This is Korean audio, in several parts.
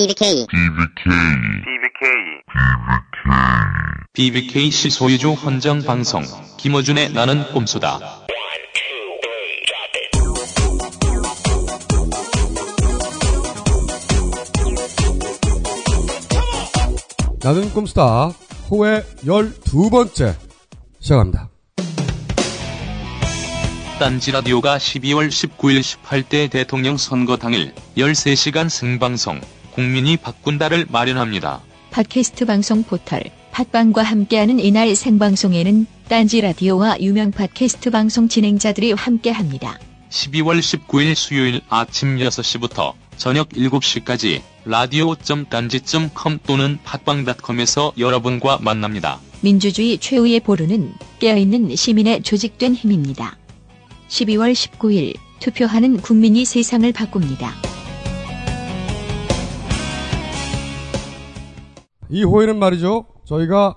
BBK BBKC 소유주 헌정 방송. 김어준의 나는 꼼수다. 나는 꼼수다. 호의 12번째 시작합니다. 딴지 라디오가 12월 19일 18대 대통령 선거 당일 13시간 생방송 국민이 바꾼다를 마련합니다. 팟캐스트 방송 포털 팟빵과 함께하는 이날 생방송에는 딴지 라디오와 유명 팟캐스트 방송 진행자들이 함께합니다. 12월 19일 수요일 아침 6시부터 저녁 7시까지 라디오.딴지.com 또는 팟빵닷컴에서 여러분과 만납니다. 민주주의 최후의 보루는 깨어있는 시민의 조직된 힘입니다. 12월 19일 투표하는 국민이 세상을 바꿉니다. 이 호의는 말이죠. 저희가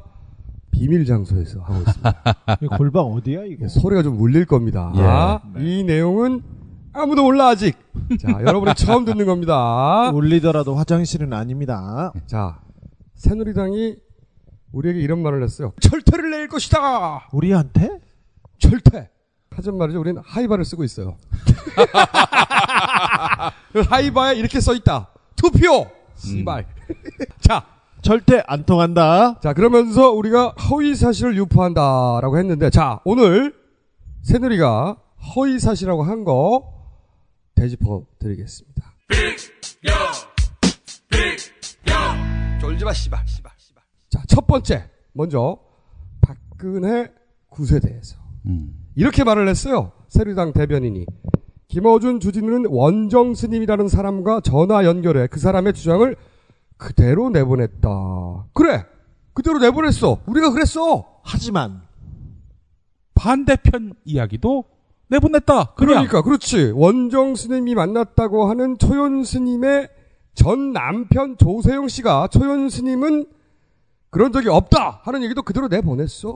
비밀 장소에서 하고 있습니다. 이 골방 어디야 이거? 소리가 좀 울릴 겁니다. 예. 네. 이 내용은 아무도 몰라 아직. 자, 여러분이 처음 듣는 겁니다. 울리더라도 화장실은 아닙니다. 자, 새누리당이 우리에게 이런 말을 했어요. 철퇴를 낼 것이다. 우리한테? 철퇴. 하지만 말이죠. 우리는 하이바를 쓰고 있어요. 그 하이바에 이렇게 써 있다. 투표. 씨발. 자, 절대 안 통한다. 자, 그러면서 우리가 허위 사실을 유포한다라고 했는데, 자, 오늘 새누리가 허위 사실이라고 한 거 되짚어 드리겠습니다. 쫄지 마, 씨발, 씨발, 씨발. 자, 첫 번째. 먼저, 박근혜 구세에 대해서. 이렇게 말을 했어요. 새누리당 대변인이. 김어준 주진우는 원정 스님이라는 사람과 전화 연결해 그 사람의 주장을 그대로 내보냈다. 그래! 그대로 내보냈어. 우리가 그랬어. 하지만 반대편 이야기도 내보냈다. 그냥. 그러니까 그렇지. 원정 스님이 만났다고 하는 초연 스님의 전 남편 조세영 씨가 초연 스님은 그런 적이 없다 하는 얘기도 그대로 내보냈어.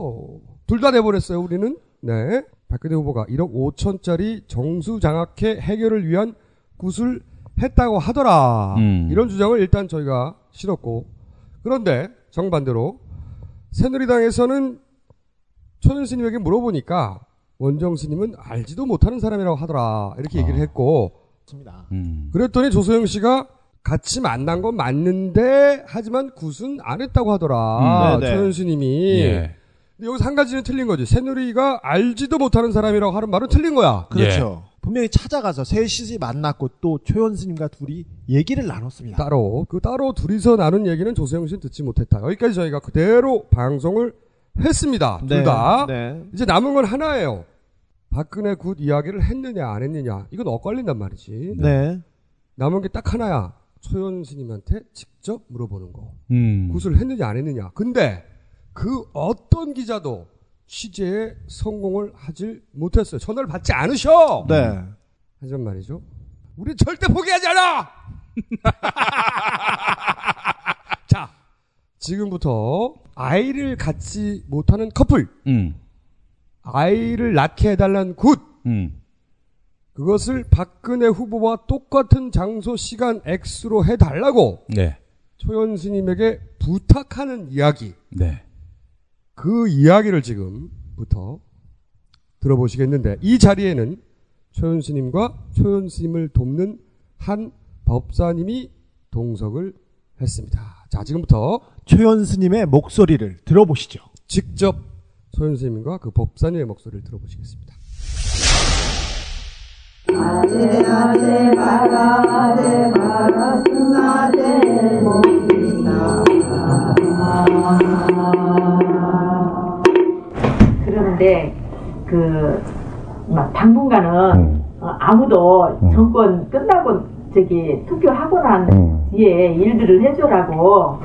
둘 다 내보냈어요. 우리는. 네. 박근혜 후보가 1억 5천짜리 정수장학회 해결을 위한 굿을 했다고 하더라. 음. 이런 주장을 일단 저희가 실었고 그런데 정반대로 새누리당에서는 초연 스님에게 물어보니까 원정 스님은 알지도 못하는 사람이라고 하더라. 이렇게 얘기를 아. 했고 맞습니다. 음. 그랬더니 조소영 씨가 같이 만난 건 맞는데 하지만 굿은 안 했다고 하더라. 음, 네네. 초연 스님이. 예. 근데 여기서 한 가지는 틀린 거지. 새누리가 알지도 못하는 사람이라고 하는 말은 틀린 거야. 그렇죠. 분명히 찾아가서 셋이 만났고 또 초연 스님과 둘이 얘기를 나눴습니다. 따로 그 따로 둘이서 나눈 얘기는 조세영 씨는 듣지 못했다. 여기까지 저희가 그대로 방송을 했습니다. 둘 다. 네. 이제 남은 건 하나예요. 박근혜 굿 이야기를 했느냐 안 했느냐 이건 엇갈린단 말이지. 네. 남은 게 딱 하나야. 초연 스님한테 직접 물어보는 거. 음. 굿을 했느냐 안 했느냐. 근데 그 어떤 기자도 취재에 성공을 하질 못했어요. 전화를 받지 않으셔. 네. 하지만 말이죠. 우리 절대 포기하지 않아. 자, 지금부터 아이를 갖지 못하는 커플, 음. 아이를 낳게 해달라는 굿, 음. 그것을 박근혜 후보와 똑같은 장소, 시간, 액수로 해달라고 네. 초연 스님에게 부탁하는 이야기. 네. 그 이야기를 지금부터 들어보시겠는데 이 자리에는 초연 스님과 초연 스님을 돕는 한 법사님이 동석을 했습니다. 자, 지금부터 최원 스님의 목소리를 들어보시죠. 직접 초연 스님과 그 법사님의 목소리를 들어보시겠습니다. 그러는데 그막 당분간은 어, 아무도 정권 끝나고 저기 투표하고 난 뒤에 일들을 해줘라고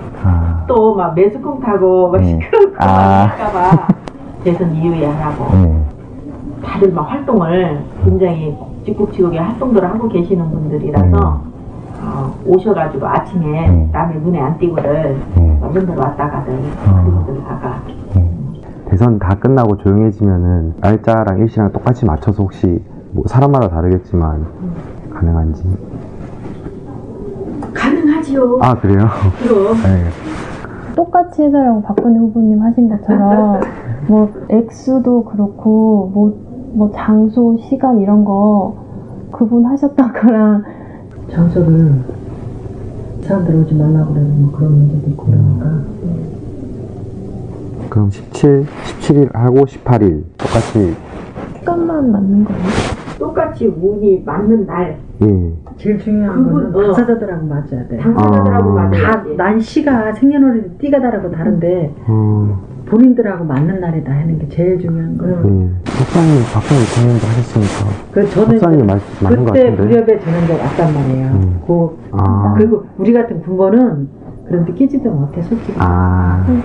또막 매스컴 타고 막 시끄럽고 막 할까봐 대선 이후에 하라고. 다들 막 활동을 굉장히 적극적이게 활동들을 하고 계시는 분들이라서 어, 오셔가지고 아침에 남의 눈에 안 띄고들 맨날 왔다 가들 그리고들 다가 대선 다 끝나고 조용해지면은 날짜랑 일시랑 똑같이 맞춰서 혹시 뭐 사람마다 다르겠지만 가능한지 가능하죠. 하지요. 아, 그래요? 그럼. 네. 똑같이 해달라고 박근혜 후보님 하신 것처럼 뭐 액수도 그렇고 뭐, 뭐 장소, 시간 이런 거 구분하셨던 거랑 장소를 사람들 오지 말라고 그러는 뭐 그런 문제도 있고 그러니까 그럼 17, 17일 하고 18일 똑같이, 시간만 맞는 거예요? 똑같이 운이 맞는 날 예. 제일 중요한 그분, 거는 어. 당사자들하고 맞아야 돼. 당사자들하고 아. 다, 맞아야지. 난 시가 생년월일이 띠가 다르고 다른데 어, 본인들하고 맞는 날이다 하는 게 제일 중요한 거예요. 예. 박사님, 박사님 대행도 하셨으니까. 그 저는 박사님 말, 맞는 것 그때 같은데. 무렵에 저는 이제 왔단 말이에요. 음. 그, 아. 그리고 우리 같은 군번은 그런데 끼지도 못해 솔직히. 아, 그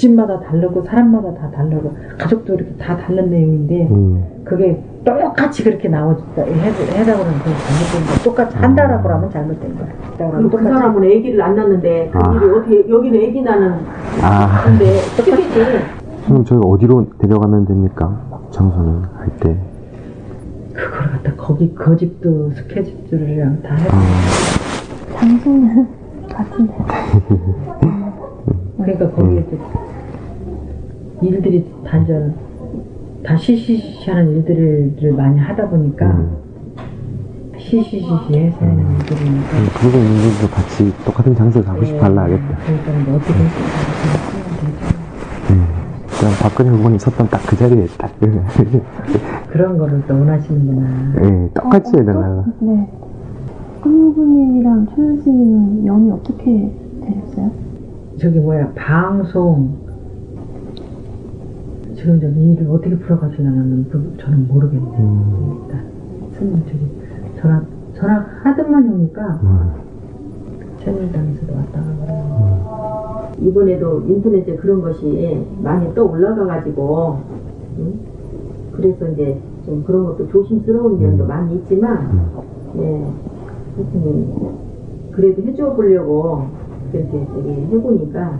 집집마다 다르고 사람마다 다 다르고 가족도 이렇게 다 다른 내용인데 음. 그게 똑같이 그렇게 해라고 하면 그건 잘못된 거야. 똑같이 한다라고 하면 잘못된 거야. 그리고 그 사람은 아기를 안 낳는데 그 아. 일이 어떻게 여기는 아기 낳는 아. 건데 특이지. 그럼 저희가 어디로 데려가면 됩니까? 장소는 할 때. 그걸 갖다 거기 그 집도 스케줄이랑 다 해. 아, 장소는 같은데. 그러니까 거기에 이제 일들이 단전 다 시시시하는 일들을 많이 하다 보니까 음. 시시시시 해서 하는 일들이니까 음, 그러고 있는 분도 같이 똑같은 장소에서 하고 싶어 할라 하겠다. 그러니까 뭐 어떻게 되죠. 음. 그럼 박근혜 후보님 섰던 딱 그 자리에 딱. 그런 거를 또 원하시는구나. 예, 똑같이 해야 되나. 네. 박근혜 후보님이랑 최현수님은 연이 어떻게 되셨어요? 저기 뭐야 방송 지금 좀 일을 어떻게 풀어가시려는 그 저는 모르겠네. 음. 일단 스님 저기 전화 전화 하드만 오니까 음. 새누리당에서도 왔다가 그러고 이번에도 인터넷에 그런 것이 많이 또 올라가가지고 응? 그래서 이제 좀 그런 것도 조심스러운 면도 많이 있지만 네 하여튼 그래도 해줘 보려고 그렇게 해보니까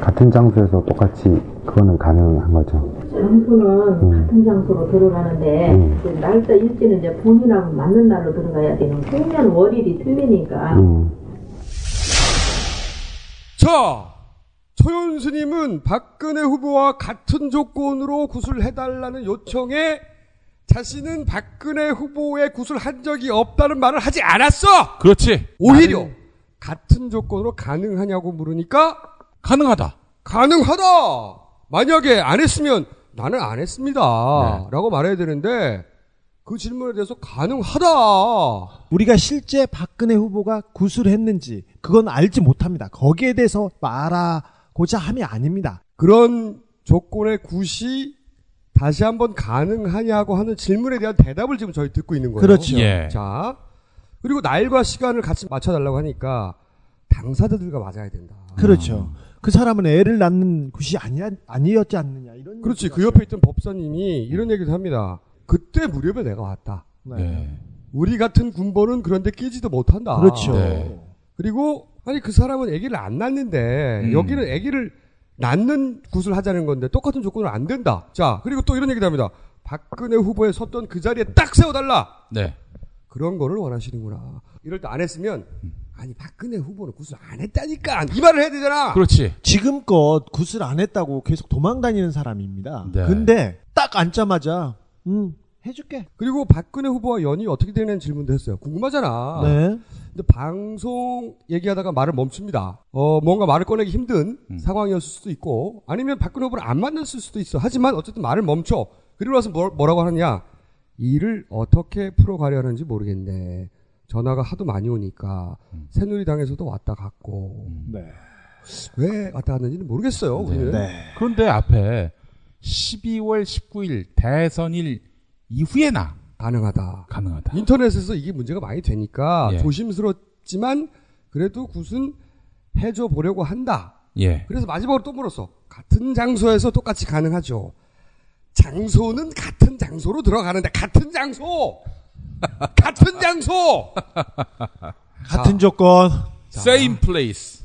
같은 장소에서 똑같이 그거는 가능한 거죠. 장소는 음. 같은 장소로 들어가는데 음. 그 날짜 일지는 이제 본인하고 맞는 날로 들어가야 되는 생년 월일이 틀리니까 음. 자, 초연스님은 박근혜 후보와 같은 조건으로 구술해달라는 요청에 자신은 박근혜 후보의 구술한 적이 없다는 말을 하지 않았어! 그렇지. 오히려 같은 조건으로 가능하냐고 물으니까 가능하다. 가능하다! 만약에 안 했으면 나는 안 했습니다. 네. 라고 말해야 되는데 그 질문에 대해서 가능하다! 우리가 실제 박근혜 후보가 구술했는지 그건 알지 못합니다. 거기에 대해서 말하고자 함이 아닙니다. 그런 조건의 굿이 다시 한번 가능하냐고 하는 질문에 대한 대답을 지금 저희 듣고 있는 거예요. 그렇죠. 예. 자, 그리고 날과 시간을 같이 맞춰달라고 하니까 당사자들과 맞아야 된다. 그렇죠. 그 사람은 애를 낳는 굿이 아니, 아니었지 않느냐 이런 그렇지. 그 옆에 있던 법사님이 이런 얘기도 합니다. 그때 무렵에 내가 왔다. 네. 네. 우리 같은 군번은 그런데 끼지도 못한다. 그렇죠. 네. 그리고 아니 그 사람은 아기를 안 낳는데 음. 여기는 아기를 낳는 굿을 하자는 건데 똑같은 조건은 안 된다. 자 그리고 또 이런 얘기도 합니다. 박근혜 후보에 섰던 그 자리에 딱 세워달라. 네. 그런 거를 원하시는구나. 이럴 때 안 했으면 아니 박근혜 후보는 굿을 안 했다니까 이 말을 해야 되잖아. 그렇지. 지금껏 굿을 안 했다고 계속 도망다니는 사람입니다. 네. 근데 딱 앉자마자 음 해줄게. 그리고 박근혜 후보와 연이 어떻게 되는 질문도 했어요. 궁금하잖아. 네. 근데 방송 얘기하다가 말을 멈춥니다. 어, 뭔가 말을 꺼내기 힘든 음. 상황이었을 수도 있고, 아니면 박근혜 후보를 안 만났을 수도 있어. 하지만 어쨌든 말을 멈춰. 그리고 나서 뭐, 뭐라고 하느냐. 일을 어떻게 풀어가려는지 모르겠네. 전화가 하도 많이 오니까 음. 새누리당에서도 왔다 갔고 네. 왜 왔다 갔는지는 모르겠어요. 네. 우리는. 네. 그런데 앞에 12월 19일 대선일 이후에나 가능하다. 가능하다. 인터넷에서 이게 문제가 많이 되니까 예. 조심스럽지만 그래도 굿은 해줘 보려고 한다. 예. 그래서 마지막으로 또 물었어. 같은 장소에서 똑같이 가능하죠. 장소는 같은 장소로 들어가는데 같은 장소, 같은 장소. 같은 조건. Same place.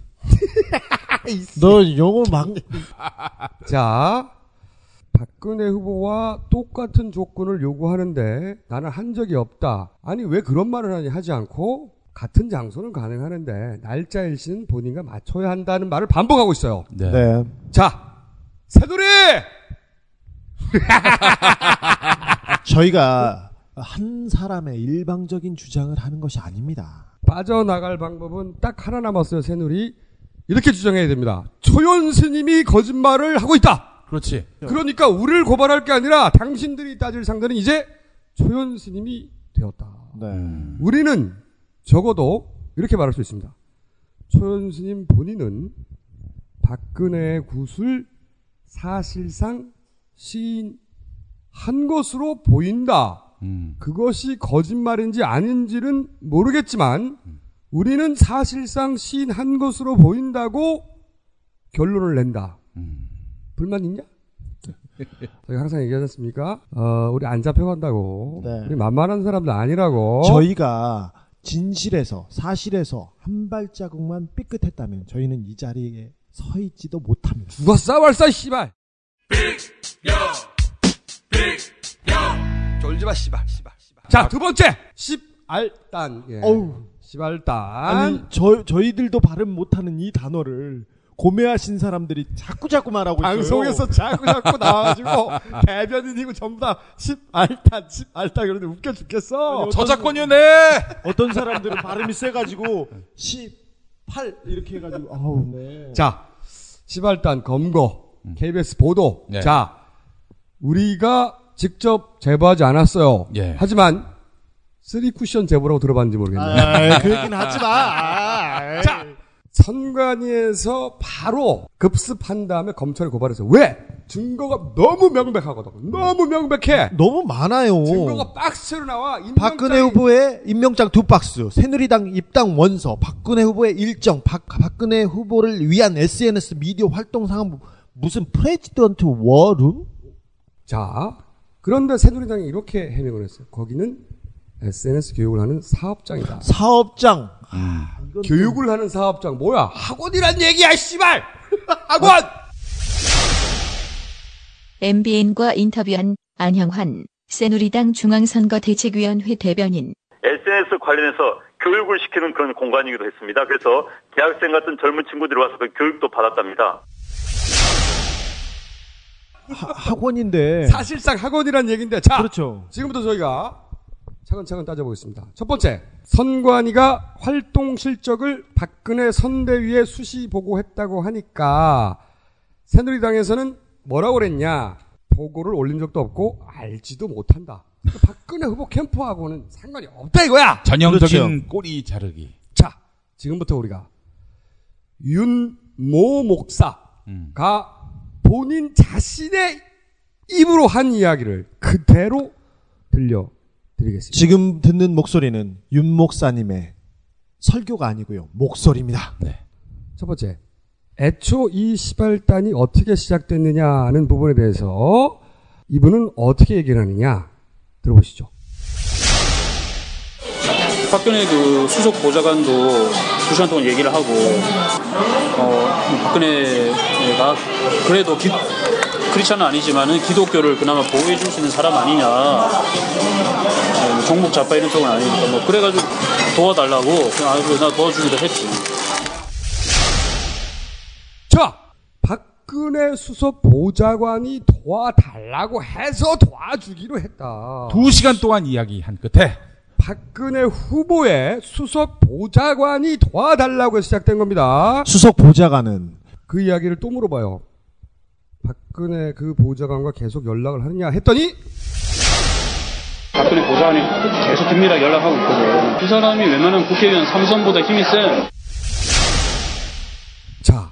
너 영어 막 자, 박근혜 후보와 똑같은 조건을 요구하는데 나는 한 적이 없다. 아니 왜 그런 말을 하니 하지 않고 같은 장소는 가능하는데 날짜 일시는 본인과 맞춰야 한다는 말을 반복하고 있어요. 네. 네. 자, 새돌이 저희가 한 사람의 일방적인 주장을 하는 것이 아닙니다. 빠져나갈 방법은 딱 하나 남았어요. 새누리 이렇게 주장해야 됩니다. 초연 스님이 거짓말을 하고 있다. 그렇지. 그러니까 우리를 고발할 게 아니라 당신들이 따질 상대는 이제 초연 스님이 되었다. 네. 우리는 적어도 이렇게 말할 수 있습니다. 초연 스님 본인은 박근혜의 굿을 사실상 시인한 것으로 보인다. 음. 그것이 거짓말인지 아닌지는 모르겠지만 우리는 사실상 시인한 것으로 보인다고 결론을 낸다. 음. 불만 있냐? 저희가 항상 얘기하지 않습니까? 어, 우리 안 잡혀간다고. 네. 우리 만만한 사람도 아니라고. 저희가 진실에서 사실에서 한 발자국만 삐끗했다면 저희는 이 자리에 서 있지도 못합니다. 죽었어, 벌써, 씨발! 졸지 마, 씨발, 씨발, 씨발. 자, 두 번째! 십알단. 예. 어우. 십알단. 아니 저 저희들도 발음 못 하는 이 단어를 고매하신 사람들이 자꾸 자꾸 말하고 있어요. 방송에서 자꾸 자꾸 나와가지고 대변인이고 전부 다 십알단, 십알단 그러는데 웃겨 죽겠어. 아니, 저작권이네. 어떤 사람들은 발음이 세가지고 18 이렇게 해가지고 아우 네. 자, 시발단 검거, KBS 보도. 네. 자, 우리가 직접 제보하지 않았어요. 예. 하지만 쓰리 쿠션 제보라고 들어봤는지 모르겠네요. 아, 그 얘기는 하지 마. 아, 자, 선관위에서 바로 급습한 다음에 검찰에 고발했어요. 왜? 증거가 너무 명백하거든. 너무 명백해. 너무 많아요. 증거가 박스로 나와. 임명장이- 박근혜 후보의 임명장 두 박스, 새누리당 입당 원서, 박근혜 후보의 일정, 박, 박근혜 후보를 위한 SNS 미디어 활동 상황 무슨 President War Room? 자, 그런데 새누리당이 이렇게 해명을 했어요. 거기는 SNS 교육을 하는 사업장이다. 사업장. 아, 교육을 하는 사업장 뭐야? 학원이란 얘기야, 씨발! 학원! MBN과 인터뷰한 안형환 새누리당 중앙선거 대책위원회 대변인 SNS 관련해서 교육을 시키는 그런 공간이기도 했습니다. 그래서 대학생 같은 젊은 친구들이 와서 그 교육도 받았답니다. 하- 학원인데. 사실상 학원이란 얘기인데, 자, 그렇죠. 지금부터 저희가 차근차근 따져보겠습니다. 첫 번째, 선관위가 활동 실적을 박근혜 선대위에 수시 보고했다고 하니까 새누리당에서는 뭐라고 그랬냐? 보고를 올린 적도 없고 알지도 못한다. 그러니까 박근혜 후보 캠프하고는 상관이 없다 이거야. 전형적인 그렇죠. 꼬리 자르기. 자, 지금부터 우리가 윤모 목사가 음. 본인 자신의 입으로 한 이야기를 그대로 들려드리겠습니다. 지금 듣는 목소리는 윤 목사님의 설교가 아니고요. 목소리입니다. 네. 첫 번째, 애초 이 시발단이 어떻게 시작됐느냐는 부분에 대해서 이분은 어떻게 얘기를 하느냐 들어보시죠. 박근혜 그 수석 보좌관도 두 시간 동안 얘기를 하고 어 박근혜가 그래도 기, 크리스천은 아니지만은 기독교를 그나마 보호해 줄 수 있는 사람 아니냐 어, 정복 좌파 이런 쪽은 아니니까 뭐 그래가지고 도와달라고 그냥 아주 나 도와주기로 했지. 자, 박근혜 수석 보좌관이 도와달라고 해서 도와주기로 했다. 두 시간 동안 이야기한 끝에 박근혜 후보의 수석 보좌관이 도와달라고 해서 시작된 겁니다. 수석 보좌관은 그 이야기를 또 물어봐요. 박근혜 그 보좌관과 계속 연락을 하느냐 했더니 박근혜 보좌관이 계속 긴밀하게 연락하고 있거든. 그 사람이 웬만한 국회의원 삼선보다 힘이 세. 자,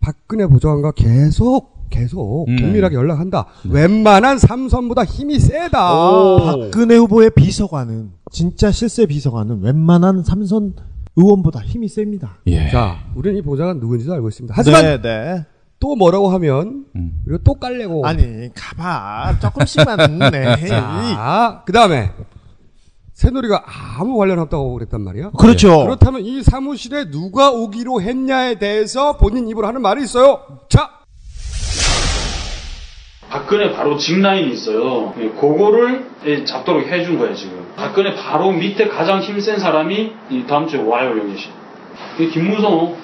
박근혜 보좌관과 계속 계속 음. 긴밀하게 연락한다. 웬만한 삼선보다 힘이 세다. 박근혜 후보의 비서관은 진짜 실세 비서관은 웬만한 삼선 의원보다 힘이 셉니다. 예. 자, 우리는 이 보좌관 누군지도 알고 있습니다. 하지만 네, 네. 또 뭐라고 하면 음. 우리가 또 깔래고. 아니 가봐 조금씩만 네. 자, 그 다음에 새누리가 아무 관련 없다고 그랬단 말이야. 그렇죠. 그렇다면 이 사무실에 누가 오기로 했냐에 대해서 본인 입으로 하는 말이 있어요. 자, 박근혜 바로 직라인이 있어요. 예, 그거를 예, 잡도록 해준 거예요 지금. 박근혜 바로 밑에 가장 힘센 사람이 이 다음 주에 와요 여기. 이 김무성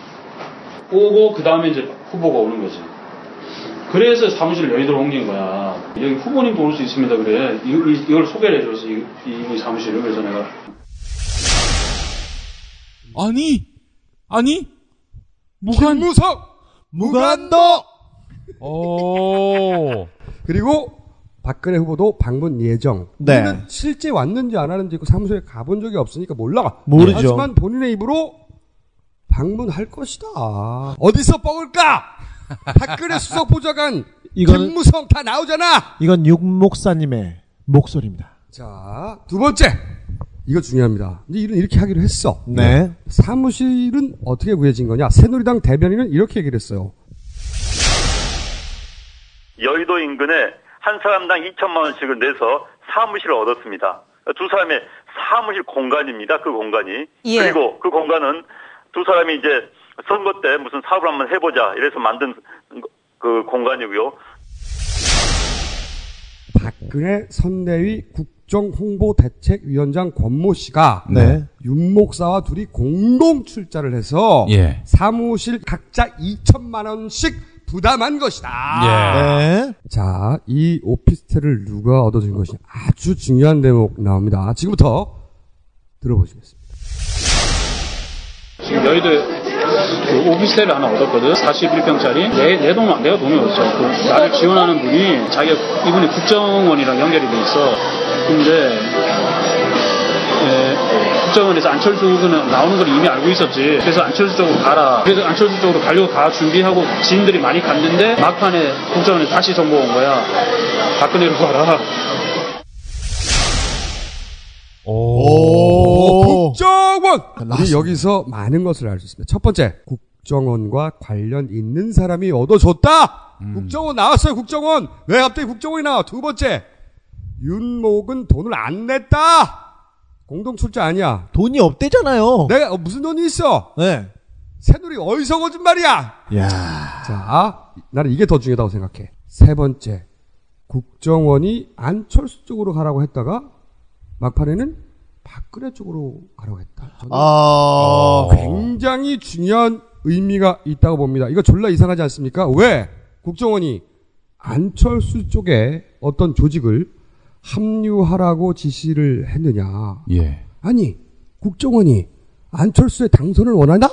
오고 그 다음에 이제 후보가 오는 거지. 그래서 사무실 여의도로 옮긴 거야. 여기 후보님도 올 수 있습니다. 그래. 이, 이, 이걸 소개를 해줘서 이, 이 사무실을 그래서 내가 아니, 아니, 무관. 김무성! 무간도! 오. 그리고 박근혜 후보도 방문 예정. 네. 우리는 실제 왔는지 안 왔는지 그 사무소에 가본 적이 없으니까 몰라. 모르죠. 하지만 본인의 입으로 방문할 것이다. 어디서 뻥을까? 박근혜 수석 보좌관, 이거는- 김무성 다 나오잖아. 이건 육 목사님의 목소리입니다. 자, 두 번째. 이거 중요합니다. 이제 일은 이렇게 하기로 했어. 네. 사무실은 어떻게 구해진 거냐? 새누리당 대변인은 이렇게 얘기를 했어요. 여의도 인근에 한 사람당 2천만 원씩을 내서 사무실을 얻었습니다. 두 사람의 사무실 공간입니다. 그 공간이. 예. 그리고 그 공간은 두 사람이 이제 선거 때 무슨 사업을 한번 해보자 이래서 만든 그 공간이고요. 박근혜 선대위 국정홍보대책위원장 권모 씨가 네. 윤 목사와 둘이 공동 출자를 해서 예. 사무실 각자 2천만 원씩 부담한 것이다. 네. 자, 이 오피스텔을 누가 얻어준 것이냐 아주 중요한 대목 나옵니다. 지금부터 들어보시겠습니다. 지금 여의도에 그 오피스텔을 하나 얻었거든. 41평짜리. 내, 내 돈, 내가 돈이 없어. 그 나를 지원하는 분이 자기가 이분이 국정원이랑 연결이 돼 있어. 근데 예, 국정원에서 안철수는 나오는 걸 이미 알고 있었지. 그래서 안철수 쪽으로 가라. 그래서 안철수 쪽으로 가려고 다 준비하고 지인들이 많이 갔는데 막판에 국정원에 다시 정보 온 거야. 박근혜로 가라. 오. 국정원! 우리 나왔습니다. 여기서 많은 것을 알 수 있습니다. 첫 번째, 국정원과 관련 있는 사람이 얻어줬다! 국정원 나왔어요, 국정원! 왜 갑자기 국정원이 나와? 두 번째, 윤목은 돈을 안 냈다! 공동 출자 아니야. 돈이 없대잖아요. 내가 어, 무슨 돈이 있어? 네. 새누리 어디서 거짓말이야? 야. 자, 나는 이게 더 중요하다고 생각해. 세 번째, 국정원이 안철수 쪽으로 가라고 했다가 막판에는 박근혜 쪽으로 가라고 했다. 아. 굉장히 중요한 의미가 있다고 봅니다. 이거 졸라 이상하지 않습니까? 왜 국정원이 안철수 쪽에 어떤 조직을 합류하라고 지시를 했느냐? 예. 아니 국정원이 안철수의 당선을 원하나?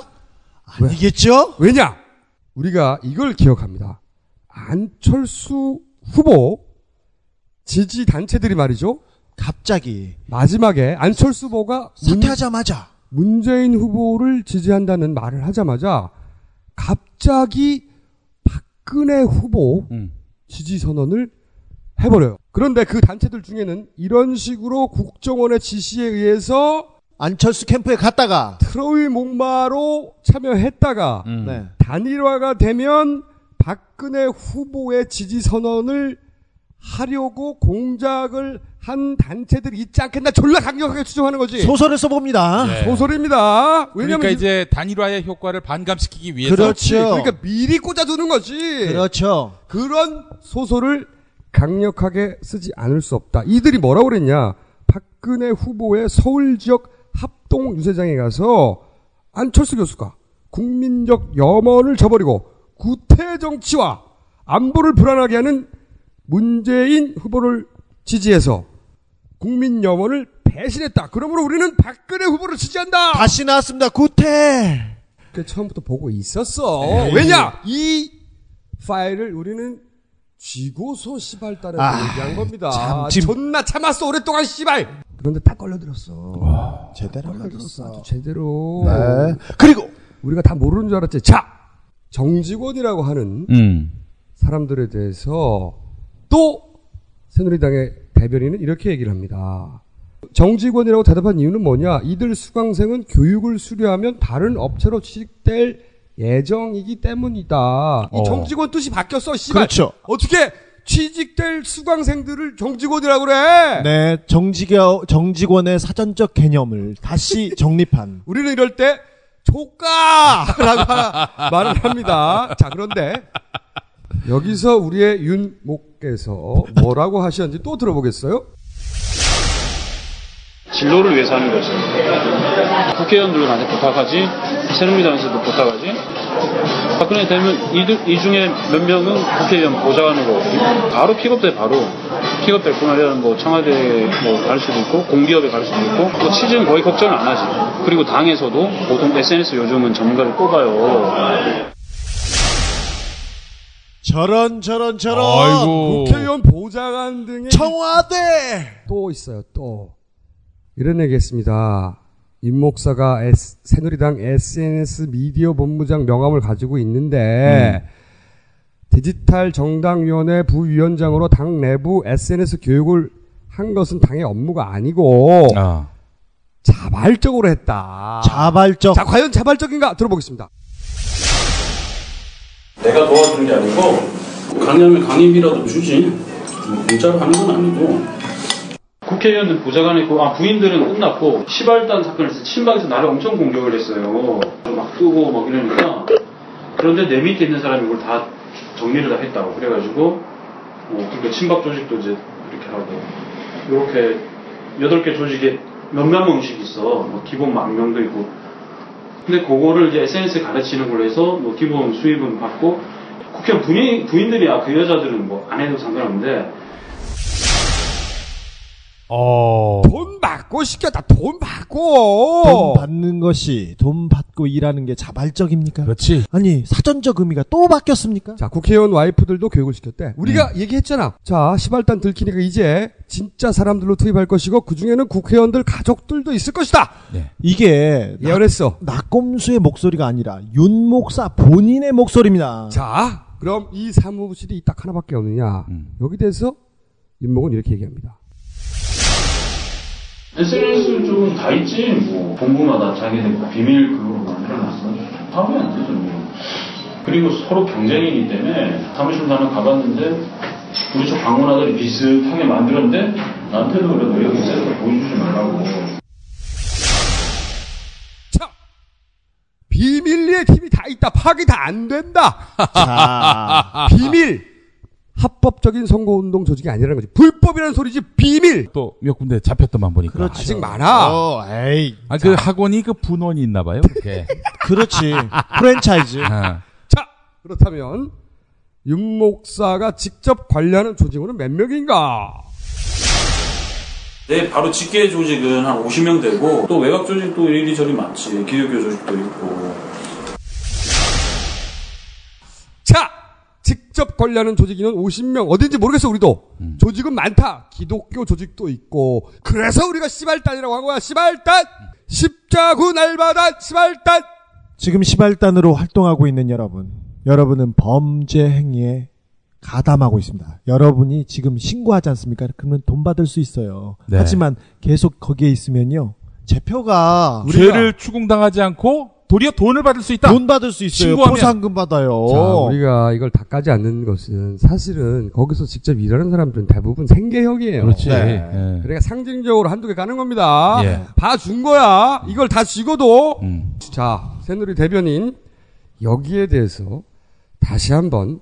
아니겠죠? 왜냐? 우리가 이걸 기억합니다. 안철수 후보 지지 단체들이 말이죠. 갑자기 마지막에 안철수 후보가 문- 사퇴하자마자 문재인 후보를 지지한다는 말을 하자마자 갑자기 박근혜 후보 음. 지지 선언을 해버려요. 그런데 그 단체들 중에는 이런 식으로 국정원의 지시에 의해서 안철수 캠프에 갔다가 트로이 목마로 참여했다가 음. 네. 단일화가 되면 박근혜 후보의 지지 선언을 하려고 공작을 한 단체들이 있지 않겠나 졸라 강력하게 추정하는 거지. 소설을 써봅니다. 네. 소설입니다. 왜냐면 그러니까 이- 이제 단일화의 효과를 반감시키기 위해서 그렇죠. 그러니까 미리 꽂아두는 거지. 그렇죠. 그런 소설을 강력하게 쓰지 않을 수 없다. 이들이 뭐라고 그랬냐? 박근혜 후보의 서울 지역 합동 유세장에 가서 안철수 교수가 국민적 염원을 저버리고 구태 정치와 안보를 불안하게 하는 문재인 후보를 지지해서 국민 염원을 배신했다. 그러므로 우리는 박근혜 후보를 지지한다. 다시 나왔습니다. 구태. 그 처음부터 보고 있었어. 에이. 왜냐? 이 파일을 우리는 쥐고서 씨발 따라 아, 얘기한 겁니다. 참, 지금- 존나 참았어 오랫동안 씨발. 그런데 딱 걸려들었어. 제대로 걸려들었어. 아주 제대로. 네. 그리고 우리가 다 모르는 줄 알았지. 자, 정직원이라고 하는 음. 사람들에 대해서 또 새누리당의 대변인은 이렇게 얘기를 합니다. 정직원이라고 대답한 이유는 뭐냐? 이들 수강생은 교육을 수료하면 다른 업체로 취직될 예정이기 때문이다. 이 어. 정직원 뜻이 바뀌었어, 씨발. 그렇죠. 어떻게 취직될 수강생들을 정직원이라고 그래? 네 정직여 정직원의 사전적 개념을 다시 정립한 우리는 이럴 때 조까라고 말을 합니다. 자, 그런데 여기서 우리의 윤목께서 뭐라고 하셨는지 또 들어보겠어요? 진로를 위해서 하는 거지. 국회의원들한테 부탁하지, 새누리당에서도 부탁하지. 박근혜 되면 이, 이 중에 몇 명은 국회의원 보좌관으로 바로 픽업돼 바로 픽업될 뿐아니라 뭐 청와대 뭐갈 수도 있고 공기업에 갈 수도 있고 또 취지는 거의 걱정을 안 하지. 그리고 당에서도 보통 SNS 요즘은 전문가를 뽑아요. 저런 저런 저런 아이고. 국회의원 보좌관 등의 청와대 또 있어요. 또 이런 얘기했습니다. 임 목사가 S- 새누리당 SNS 미디어 본부장 명함을 가지고 있는데 디지털 정당위원회 부위원장으로 당 내부 SNS 교육을 한 것은 당의 업무가 아니고 자발적으로 했다. 자발적. 자, 과연 자발적인가 들어보겠습니다. 내가 도와주는 게 아니고 강의하면 강의비라도 주지 뭐 공짜로 하는 건 아니고 국회의원들 보좌관에 있고 아 부인들은 끝났고 시발단 사건을 해서 친박에서 나를 엄청 공격을 했어요. 막 뜨고 막 이러니까. 그런데 내 밑에 있는 사람이 이걸 다 정리를 다 했다고. 그래가지고 어, 그러니까 친박 조직도 이제 이렇게 하고. 이렇게 여덟 개 조직에 몇몇 명씩 있어. 뭐 기본 만 명도 있고. 근데 그거를 이제 SNS에 가르치는 걸로 해서 뭐 기본 수입은 받고 국회의원 부인, 부인들이야. 그 여자들은 뭐 안 해도 상관없는데 돈 받고 시켰다. 돈 받고. 돈 받는 것이 돈 받고 일하는 게 자발적입니까? 그렇지. 아니 사전적 의미가 또 바뀌었습니까? 자, 국회의원 와이프들도 교육을 시켰대. 우리가 얘기했잖아. 자, 시발단 들키니까 이제 진짜 사람들로 투입할 것이고 그 중에는 국회의원들 가족들도 있을 것이다. 이게 예언했어. 낙곰수의 목소리가 아니라 윤 목사 본인의 목소리입니다. 자, 그럼 이 사무실이 딱 하나밖에 없느냐? 여기 대해서 윤목은 이렇게 얘기합니다. SNS 쪽은 다 있지 뭐 본부마다 자기들 비밀 그룹을 만들어놨어 하면 안 되죠 뭐. 그리고 서로 경쟁이기 때문에 사무실 하나 가봤는데 우리 쪽 방문하더니 비슷하게 만들었는데 나한테도 그래 너 여기 있어서 보여주지 말라고 비밀리에 팀이 다 있다. 파악이 다 안 된다. 자. 비밀. 합법적인 선거운동 조직이 아니라는 거지. 불법이라는 소리지. 비밀. 또 몇 군데 잡혔더만 보니까. 그렇죠. 아직 많아. 어, 에이. 아, 그 학원이 그 분원이 있나 봐요, 그렇게. 그렇지. 프랜차이즈. 아. 자, 그렇다면 윤 목사가 직접 관리하는 조직원은 몇 명인가? 네, 바로 직계 조직은 한 50명 되고 또 외곽 조직도 이리저리 많지 기독교 조직도 있고 자, 직접 관리하는 조직인은 50명. 어딘지 모르겠어, 우리도. 조직은 많다. 기독교 조직도 있고. 그래서 우리가 시발단이라고 한 거야. 시발단! 십자구 날마다 시발단! 지금 시발단으로 활동하고 있는 여러분, 여러분은 범죄 행위에 가담하고 있습니다. 여러분이 지금 신고하지 않습니까? 그러면 돈 받을 수 있어요. 네. 하지만 계속 거기에 있으면요. 제표가 죄를 추궁당하지 않고 도리어 돈을 받을 수 있다. 돈 받을 수 있어요. 신고하면. 포상금 받아요. 자, 우리가 이걸 다 까지 않는 것은 사실은 거기서 직접 일하는 사람들은 대부분 생계형이에요. 그렇지. 네. 예. 그러니까 상징적으로 한두 개 가는 겁니다. 예. 봐준 거야. 이걸 다 쥐고도. 음. 자, 새누리 대변인 여기에 대해서 다시 한번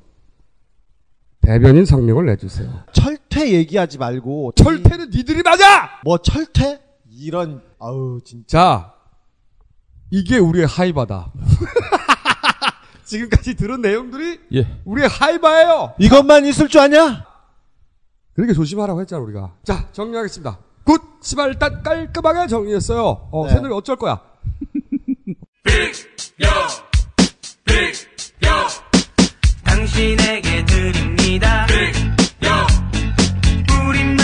대변인 성명을 내주세요. 철퇴 얘기하지 말고 철퇴는 니들이 맞아. 뭐 철퇴 이런 아우 진짜 자, 이게 우리의 하이바다. 지금까지 들은 내용들이 예. 우리의 하이바예요. 이것만 있을 줄 아냐? 그렇게 조심하라고 했잖아 우리가. 자 정리하겠습니다. 굿 시발단 깔끔하게 정리했어요. 어, 네. 새누리 어쩔 거야. 당신에게 드립니다. 우린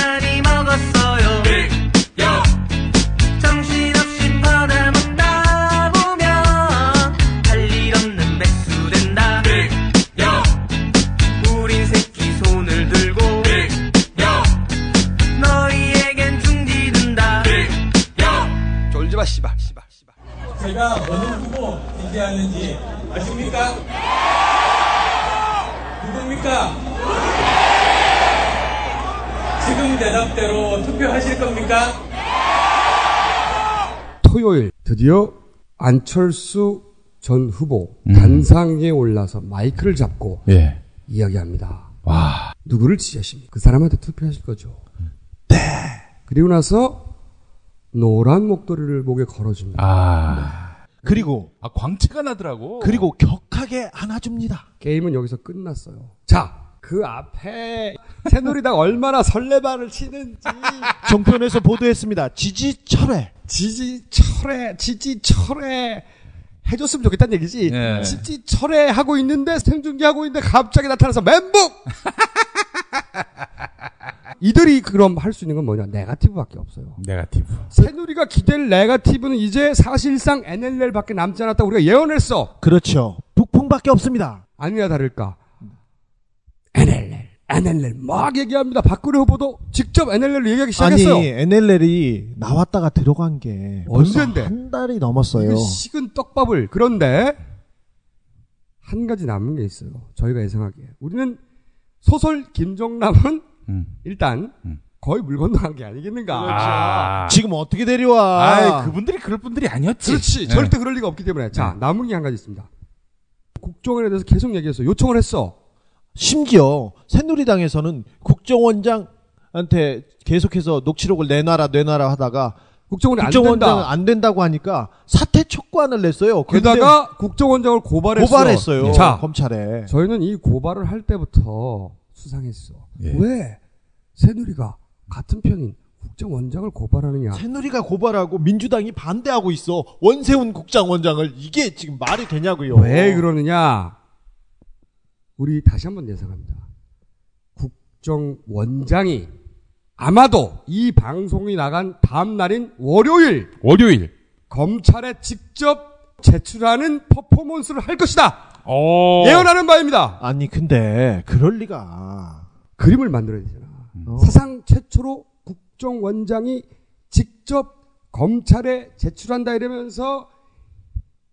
토요일 드디어 안철수 전 후보 단상에 올라서 마이크를 잡고 예. 이야기합니다. 와. 누구를 지지하십니까? 그 사람한테 투표하실 거죠. 네. 그리고 나서 노란 목도리를 목에 걸어줍니다. 아. 그리고 아 광채가 나더라고. 그리고 격하게 안아줍니다. 게임은 여기서 끝났어요. 자, 그 앞에 새누리당 얼마나 설레발을 치는지 정편에서 보도했습니다. 지지 철회. 지지 철 회, 지지 철회 해줬으면 좋겠다는 얘기지. 예. 지지 철회 하고 있는데 생중계 하고 있는데 갑자기 나타나서 멘붕. 이들이 그럼 할 수 있는 건 뭐냐? 네가티브밖에 없어요. 네가티브. 새누리가 기댈 네가티브는 이제 사실상 NLL밖에 남지 않았다 우리가 예언했어. 그렇죠. 북풍밖에 없습니다. 아니나 다를까. NLL, NLL 막 얘기합니다. 박근혜 후보도 직접 NLL을 얘기하기 시작했어요. 아니 NLL이 나왔다가 들어간 게 언젠데? 한 달이 넘었어요. 식은 떡밥을 그런데 한 가지 남은 게 있어요. 저희가 예상하기에 우리는 소설 김정남은 음. 일단 거의 물 건너간 게 아니겠는가. 아. 지금 어떻게 데려와? 아, 그분들이 그럴 분들이 아니었지. 그렇지. 네. 절대 그럴 리가 없기 때문에. 자, 남은 게 한 가지 있습니다. 국정원에 대해서 계속 얘기했어. 요청을 했어. 심지어 새누리당에서는 국정원장한테 계속해서 녹취록을 내놔라 내놔라 하다가 국정원이 안 국정원장은 된다. 안 된다 고 하니까 사퇴 촉구안을 냈어요. 게다가 국정원장을 고발했어. 고발했어요. 자, 검찰에. 저희는 이 고발을 할 때부터 수상했어. 예. 왜 새누리가 같은 편인 국정원장을 고발하느냐? 새누리가 고발하고 민주당이 반대하고 있어. 원세훈 국장원장을 이게 지금 말이 되냐고요. 왜 그러느냐? 우리 다시 한번 예상합니다. 국정원장이 아마도 이 방송이 나간 다음 날인 월요일 월요일 검찰에 직접 제출하는 퍼포먼스를 할 것이다. 오. 예언하는 바입니다. 아니 근데 그럴 리가. 그림을 만들어야 되잖아. 어. 사상 최초로 국정원장이 직접 검찰에 제출한다 이러면서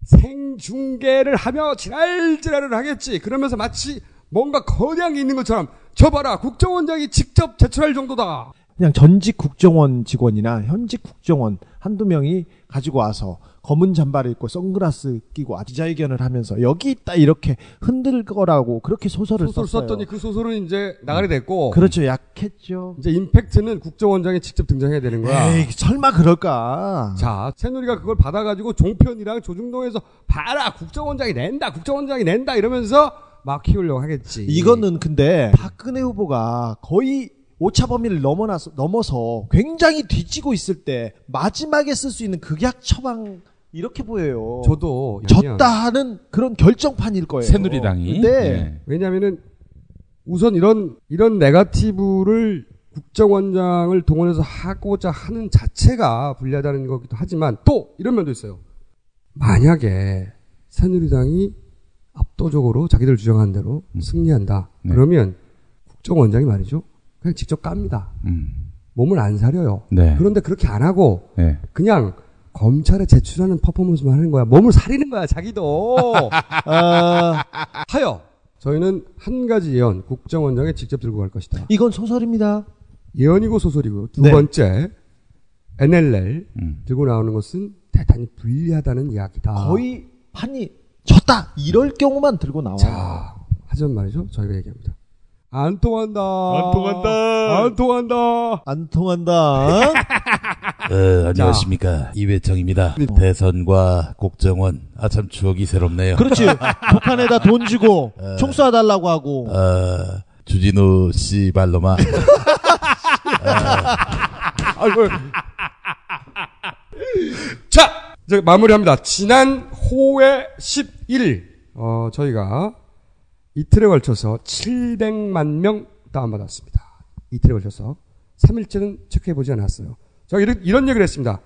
생중계를 하며 지랄지랄을 하겠지. 그러면서 마치 뭔가 거대한 게 있는 것처럼 저 봐라 국정원장이 직접 제출할 정도다. 그냥 전직 국정원 직원이나 현직 국정원 한두 명이 가지고 와서 검은 잠바를 입고 선글라스 끼고 기자회견을 하면서 여기 있다 이렇게 흔들 거라고 그렇게 소설을 소설 썼어요. 썼더니 그 소설은 이제 나가리 됐고 그렇죠. 약했죠. 이제 임팩트는 국정원장이 직접 등장해야 되는 거야. 에이, 설마 그럴까? 자, 새누리가 그걸 받아가지고 종편이랑 조중동에서 봐라 국정원장이 낸다 국정원장이 낸다 이러면서 막 키우려고 하겠지. 이거는 근데 박근혜 후보가 거의 오차 범위를 넘어나서 넘어서 굉장히 뒤지고 있을 때 마지막에 쓸 수 있는 극약 처방 이렇게 보여요. 저도 졌다 하는 그런 결정판일 거예요. 새누리당이. 네. 예. 왜냐하면은 우선 이런 이런 네가티브를 국정원장을 동원해서 하고자 하는 자체가 불리하다는 거기도 하지만 또 이런 면도 있어요. 만약에 새누리당이 압도적으로 자기들 주장한 대로 승리한다. 네. 그러면 국정원장이 말이죠. 그냥 직접 깝니다. 음. 몸을 안 사려요. 네. 그런데 그렇게 안 하고 네. 그냥 검찰에 제출하는 퍼포먼스만 하는 거야. 몸을 사리는 거야, 자기도. 아, 하여 저희는 한 가지 예언 국정원장에 직접 들고 갈 것이다. 이건 소설입니다. 예언이고 소설이고 두 네. 번째 NLL 음. 들고 나오는 것은 대단히 불리하다는 이야기다. 거의 판이 졌다 이럴 경우만 들고 나와요. 자, 하지만 말이죠. 저희가 얘기합니다. 안 통한다. 안 통한다. 안 통한다. 안 통한다. 어, 안녕하십니까 이회창입니다. 대선과 국정원 아 참 추억이 새롭네요. 그렇지. 북한에다 돈 주고 총 쏴달라고 하고. 어, 주진우 씨 발로만 아이고. 자, 이제 마무리합니다. 지난 5회 11일, 어, 저희가 이틀에 걸쳐서 700만 명 다운받았습니다. 이틀에 걸쳐서. 3일째는 체크해보지 않았어요. 제가 이런, 이런 얘기를 했습니다.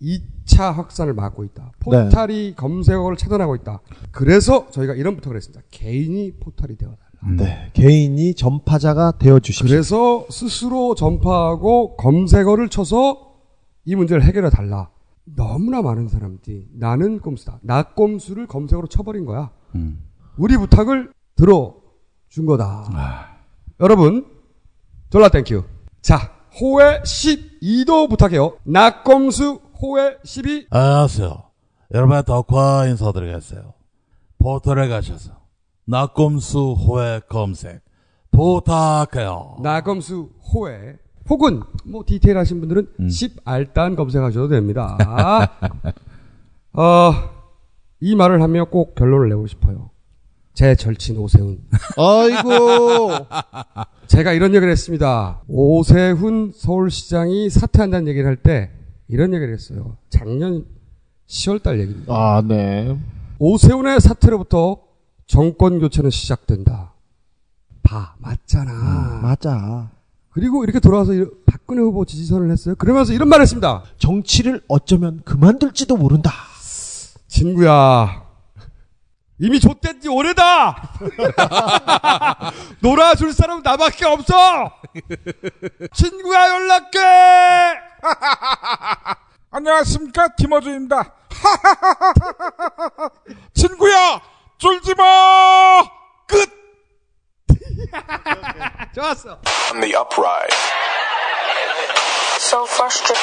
2차 확산을 막고 있다. 포탈이 검색어를 차단하고 있다. 그래서 저희가 이런 부탁을 했습니다. 개인이 포탈이 되어달라. 네. 개인이 전파자가 되어 주십시오. 그래서 스스로 전파하고 검색어를 쳐서 이 문제를 해결해 달라. 너무나 많은 사람들이 나는 꼼수다. 나 꼼수를 검색어로 쳐버린 거야. 음. 우리 부탁을 들어준 거다. 아. 여러분, 졸라 thank you. 자, 호외 12도 부탁해요. 나꼼수 호외 12. 안녕하세요. 여러분 덕화 인사드리겠어요. 포털에 가셔서 나꼼수 호외 검색 부탁해요. 나꼼수 호외 혹은 뭐 디테일하신 분들은 음. 10알단 검색하셔도 됩니다. 어, 이 말을 하며 꼭 결론을 내고 싶어요. 제 절친 오세훈. 아이고. 제가 이런 얘기를 했습니다. 오세훈 서울시장이 사퇴한다는 얘기를 할 때 이런 얘기를 했어요. 작년 10월달 얘기입니다. 아, 네. 오세훈의 사퇴로부터 정권 교체는 시작된다. 봐, 맞잖아. 음, 맞아. 그리고 이렇게 돌아와서 이- 박근혜 후보 지지선을 했어요. 그러면서 이런 말을 했습니다. 정치를 어쩌면 그만둘지도 모른다. 친구야. 이미 좆된 지 오래다! 놀아줄 사람 나밖에 없어! 친구야, 연락해! 안녕하십니까 김어준입니다. 친구야 쫄지 마. 끝. 좋았어. On the upright. So frustrated.